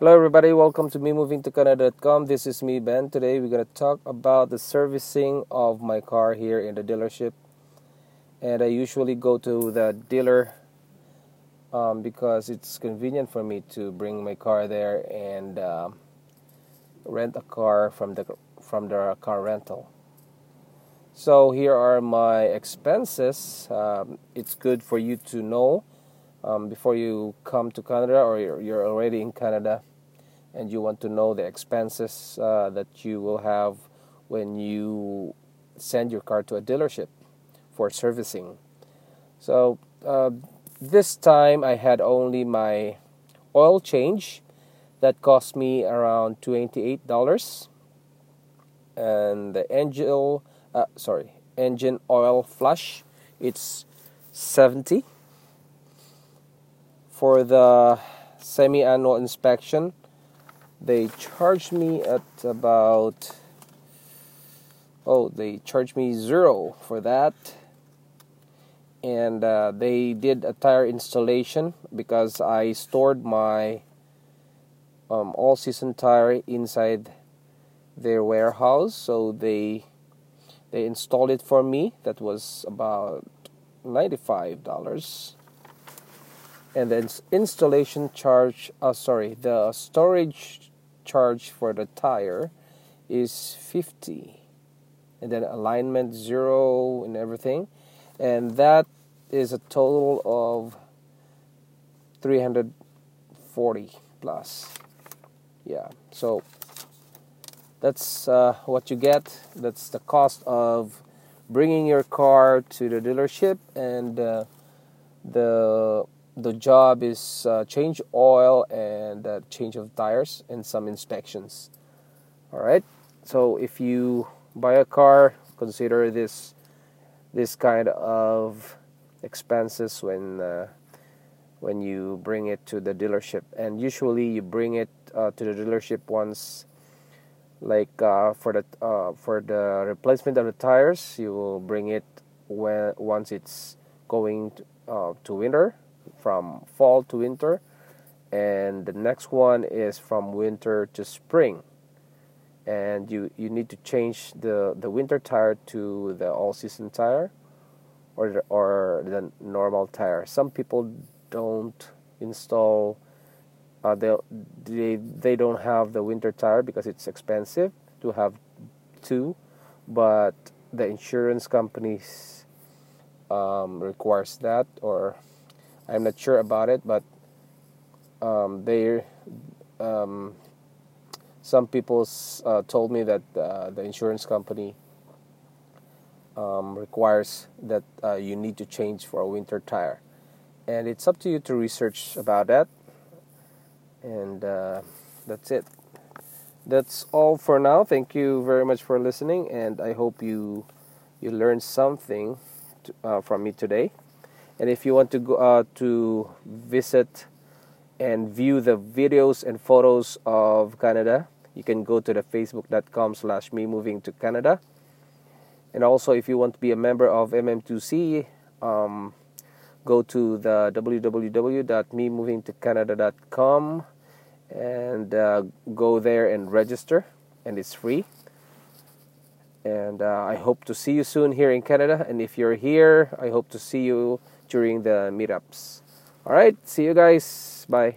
Hello, everybody. Welcome to me moving to Canada.com. This is me, Ben. Today, we're going to talk about the servicing of my car here in the dealership. And I usually go to the dealer um, because it's convenient for me to bring my car there and uh, rent a car from the from the car rental. So here are my expenses. Um, it's good for you to know um, before you come to Canada or you're, you're already in Canada and you want to know the expenses uh, that you will have when you send your car to a dealership for servicing. So uh, this time I had only my oil change that cost me around $28 and the engine uh, sorry engine oil flush it's 70 for the semi-annual inspection. They charged me at about oh they charged me zero for that. And uh, they did a tire installation because i stored my um, all season tire inside their warehouse. So they they installed it for me. That was about $95 and then installation charge uh, sorry the storage charge for the tire is 50 and then alignment zero and everything. And that is a total of 340 plus. Yeah so that's uh, what you get. That's the cost of bringing your car to the dealership and uh, the the job is uh, change oil and uh, change of tires and some inspections. All right so if you buy a car consider this this kind of expenses when uh, when you bring it to the dealership. And usually you bring it uh, to the dealership once like uh, for the uh, for the replacement of the tires you will bring it when once it's going to, to winter from fall to winter, and the next one is from winter to spring. And you, you need to change the, the winter tire to the all season tire or the, or the normal tire. Some people don't install uh, they they they don't have the winter tire because it's expensive to have two, but the insurance companies um, requires that or I'm not sure about it, but um, they um, some people uh, told me that uh, the insurance company um, requires that uh, you need to change for a winter tire, and it's up to you to research about that. And uh, that's it. That's all for now. Thank you very much for listening, and I hope you you learned something to, uh, from me today. And if you want to go uh, to visit and view the videos and photos of Canada, you can go to the facebook.com slash me moving to Canada. And also, if you want to be a member of MM2C, um, go to the www.memovingtocanada.com and uh, go there and register, and it's free. And uh, I hope to see you soon here in Canada. And if you're here, I hope to see you during the meetups. All right, see you guys. Bye.